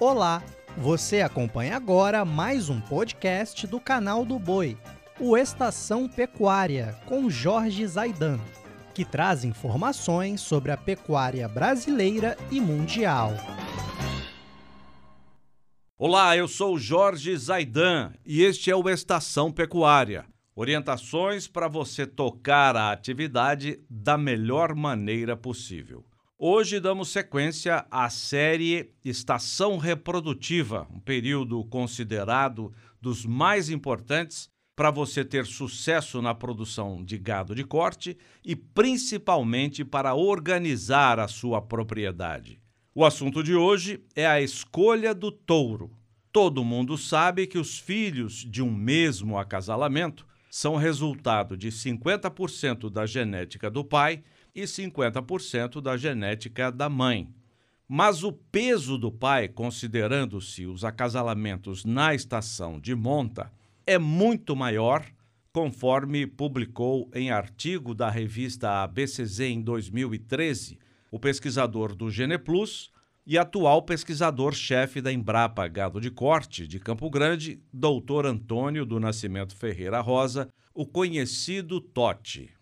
Olá, você acompanha agora mais um podcast do canal do Boi, o Estação Pecuária, com Jorge Zaidan, que traz informações sobre a pecuária brasileira e mundial. Olá, eu sou Jorge Zaidan e este é o Estação Pecuária. Orientações para você tocar a atividade da melhor maneira possível. Hoje damos sequência à série Estação Reprodutiva, um período considerado dos mais importantes para você ter sucesso na produção de gado de corte e principalmente para organizar a sua propriedade. O assunto de hoje é a escolha do touro. Todo mundo sabe que os filhos de um mesmo acasalamento são resultado de 50% da genética do pai e 50% da genética da mãe. Mas o peso do pai, considerando-se os acasalamentos na estação de monta, é muito maior, conforme publicou em artigo da revista ABCZ em 2013 o pesquisador do Geneplus e atual pesquisador-chefe da Embrapa Gado de Corte de Campo Grande, doutor Antônio do Nascimento Ferreira Rosa, o conhecido Totti.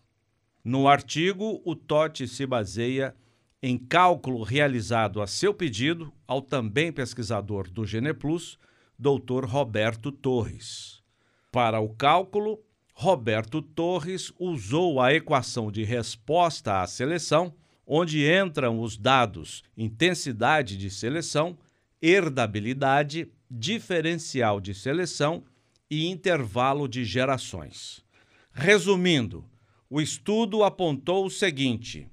No artigo, o Totti se baseia em cálculo realizado a seu pedido ao também pesquisador do Geneplus, Dr. Roberto Torres. Para o cálculo, Roberto Torres usou a equação de resposta à seleção, onde entram os dados intensidade de seleção, herdabilidade, diferencial de seleção e intervalo de gerações. Resumindo, o estudo apontou o seguinte: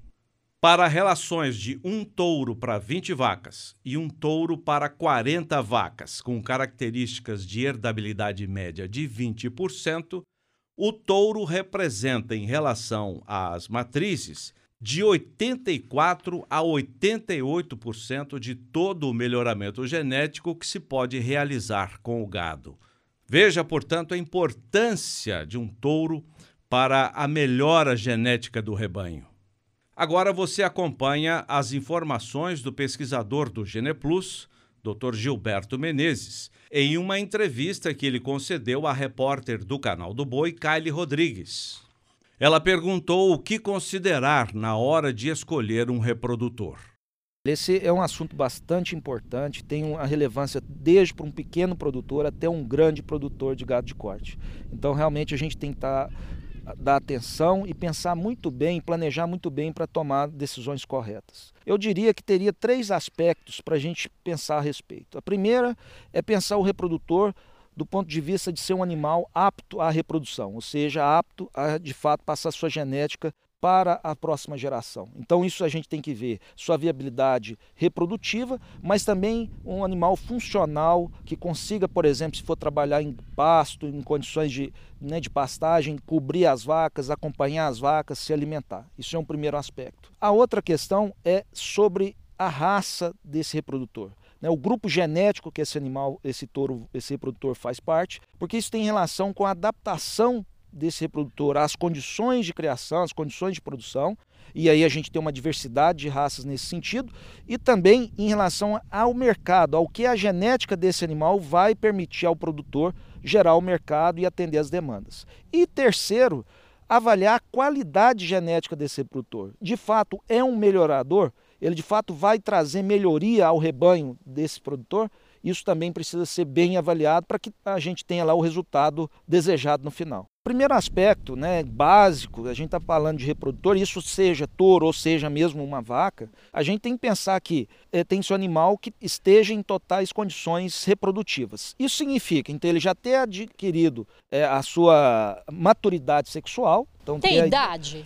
para relações de um touro para 20 vacas e um touro para 40 vacas, com características de herdabilidade média de 20%, o touro representa, em relação às matrizes, de 84 a 88% de todo o melhoramento genético que se pode realizar com o gado. Veja, portanto, a importância de um touro para a melhora genética do rebanho. Agora você acompanha as informações do pesquisador do Geneplus, Dr. Gilberto Menezes, em uma entrevista que ele concedeu à repórter do canal do Boi, Kylie Rodrigues. Ela perguntou o que considerar na hora de escolher um reprodutor. Esse é um assunto bastante importante, tem uma relevância desde para um pequeno produtor até um grande produtor de gado de corte. Então, realmente, a gente tem que estar tá dar atenção e pensar muito bem, planejar muito bem para tomar decisões corretas. Eu diria que teria três aspectos para a gente pensar a respeito. A primeira é pensar o reprodutor do ponto de vista de ser um animal apto à reprodução, ou seja, apto a de fato passar sua genética para a próxima geração. Então, isso a gente tem que ver sua viabilidade reprodutiva, mas também um animal funcional que consiga, por exemplo, se for trabalhar em pasto, em condições de, né, de pastagem, cobrir as vacas, acompanhar as vacas, se alimentar. Isso é um primeiro aspecto. A outra questão é sobre a raça desse reprodutor. Né, o grupo genético que esse animal, esse touro, esse reprodutor faz parte, porque isso tem relação com a adaptação desse reprodutor às condições de criação, às condições de produção, e aí a gente tem uma diversidade de raças nesse sentido, e também em relação ao mercado, ao que a genética desse animal vai permitir ao produtor gerar o mercado e atender as demandas. E terceiro, avaliar a qualidade genética desse reprodutor. De fato, é um melhorador? Ele de fato vai trazer melhoria ao rebanho desse produtor? Isso também precisa ser bem avaliado para que a gente tenha lá o resultado desejado no final. Primeiro aspecto, né, básico, a gente está falando de reprodutor, isso seja touro ou seja mesmo uma vaca, a gente tem que pensar que é, tem seu animal que esteja em totais condições reprodutivas. Isso significa, então, ele já ter adquirido é, a sua maturidade sexual. Então, tem idade?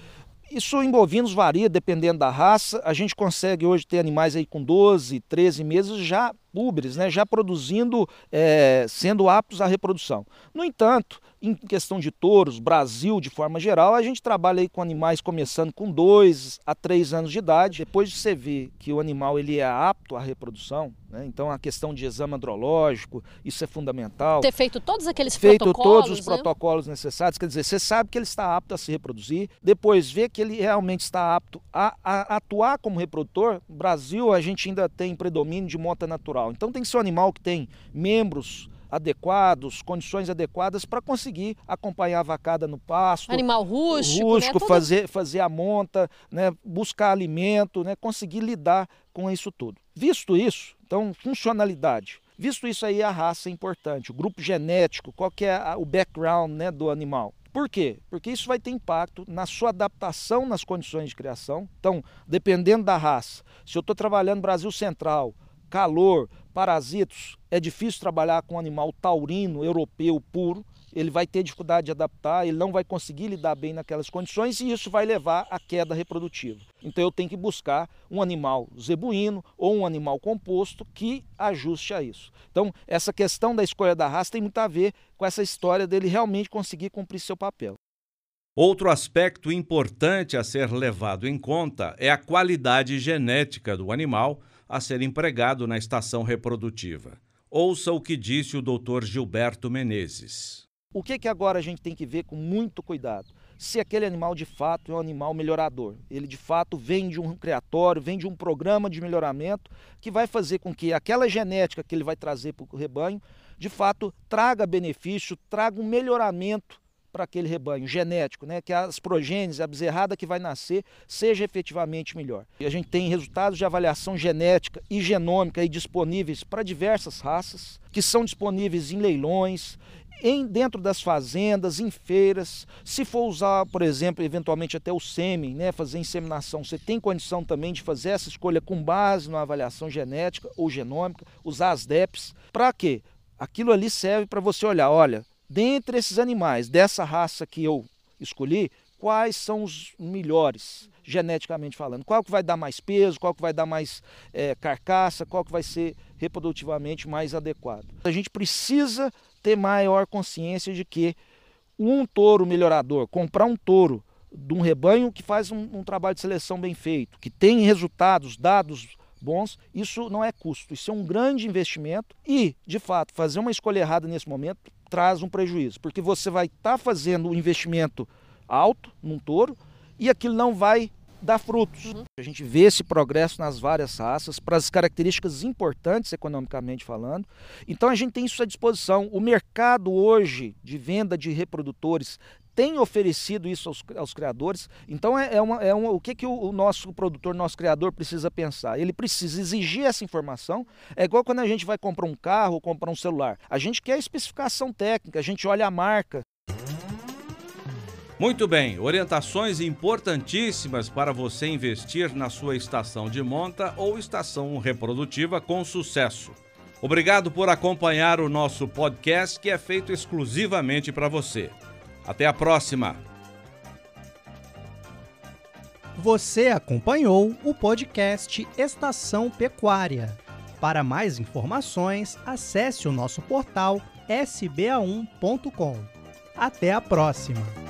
Isso em bovinos varia dependendo da raça. A gente consegue hoje ter animais aí com 12, 13 meses já púberes, né, já produzindo, é, sendo aptos à reprodução. No entanto, em questão de touros, Brasil de forma geral, a gente trabalha aí com animais começando com 2 a 3 anos de idade. Depois de você ver que o animal ele é apto à reprodução, né? então a questão de exame andrológico, isso é fundamental. Ter feito todos aqueles feito protocolos. todos os né? protocolos necessários, quer dizer, você sabe que ele está apto a se reproduzir. Depois vê que ele realmente está apto a, a atuar como reprodutor. No Brasil, a gente ainda tem predomínio de mota natural natural. Então tem que ser um animal que tem membros adequados, condições adequadas para conseguir acompanhar a vacada no pasto. Animal rústico, rústico né? fazer, fazer a monta, né? buscar alimento, né? conseguir lidar com isso tudo. Visto isso, então, funcionalidade. Visto isso aí, a raça é importante, o grupo genético, qual que é o background né, do animal. Por quê? Porque isso vai ter impacto na sua adaptação nas condições de criação. Então, dependendo da raça, se eu estou trabalhando no Brasil Central, calor, parasitos, é difícil trabalhar com um animal taurino, europeu, puro. Ele vai ter dificuldade de adaptar, ele não vai conseguir lidar bem naquelas condições e isso vai levar à queda reprodutiva. Então eu tenho que buscar um animal zebuíno ou um animal composto que ajuste a isso. Então essa questão da escolha da raça tem muito a ver com essa história dele realmente conseguir cumprir seu papel. Outro aspecto importante a ser levado em conta é a qualidade genética do animal a ser empregado na estação reprodutiva. Ouça o que disse o Dr. Gilberto Menezes. O que, que agora a gente tem que ver com muito cuidado? Se aquele animal de fato é um animal melhorador, ele de fato vem de um criatório, vem de um programa de melhoramento que vai fazer com que aquela genética que ele vai trazer para o rebanho, de fato traga benefício, traga um melhoramento para aquele rebanho genético, né? que as progênies, a bezerrada que vai nascer, seja efetivamente melhor. E a gente tem resultados de avaliação genética e genômica aí disponíveis para diversas raças, que são disponíveis em leilões, em, dentro das fazendas, em feiras. Se for usar, por exemplo, eventualmente até o sêmen, né, fazer inseminação, você tem condição também de fazer essa escolha com base na avaliação genética ou genômica, usar as DEPs. Para quê? Aquilo ali serve para você olhar, olha, dentre esses animais dessa raça que eu escolhi, quais são os melhores geneticamente falando? Qual que vai dar mais peso, qual que vai dar mais é, carcaça, qual que vai ser reprodutivamente mais adequado? A gente precisa ter maior consciência de que um touro melhorador, comprar um touro de um rebanho que faz um, um trabalho de seleção bem feito, que tem resultados, dados bons, isso não é custo, isso é um grande investimento e, de fato, fazer uma escolha errada nesse momento traz um prejuízo, porque você vai estar tá fazendo um investimento alto num touro e aquilo não vai dar frutos. Uhum. A gente vê esse progresso nas várias raças, para as características importantes economicamente falando. Então a gente tem isso à disposição. O mercado hoje de venda de reprodutores tem oferecido isso aos, aos criadores. Então é, é, uma, é uma, o que, que o, o, nosso produtor, nosso criador precisa pensar? Ele precisa exigir essa informação. É igual quando a gente vai comprar um carro ou comprar um celular. A gente quer a especificação técnica, a gente olha a marca. Muito bem, orientações importantíssimas para você investir na sua estação de monta ou estação reprodutiva com sucesso. Obrigado por acompanhar o nosso podcast que é feito exclusivamente para você. Até a próxima! Você acompanhou o podcast Estação Pecuária. Para mais informações, acesse o nosso portal sba1.com. Até a próxima!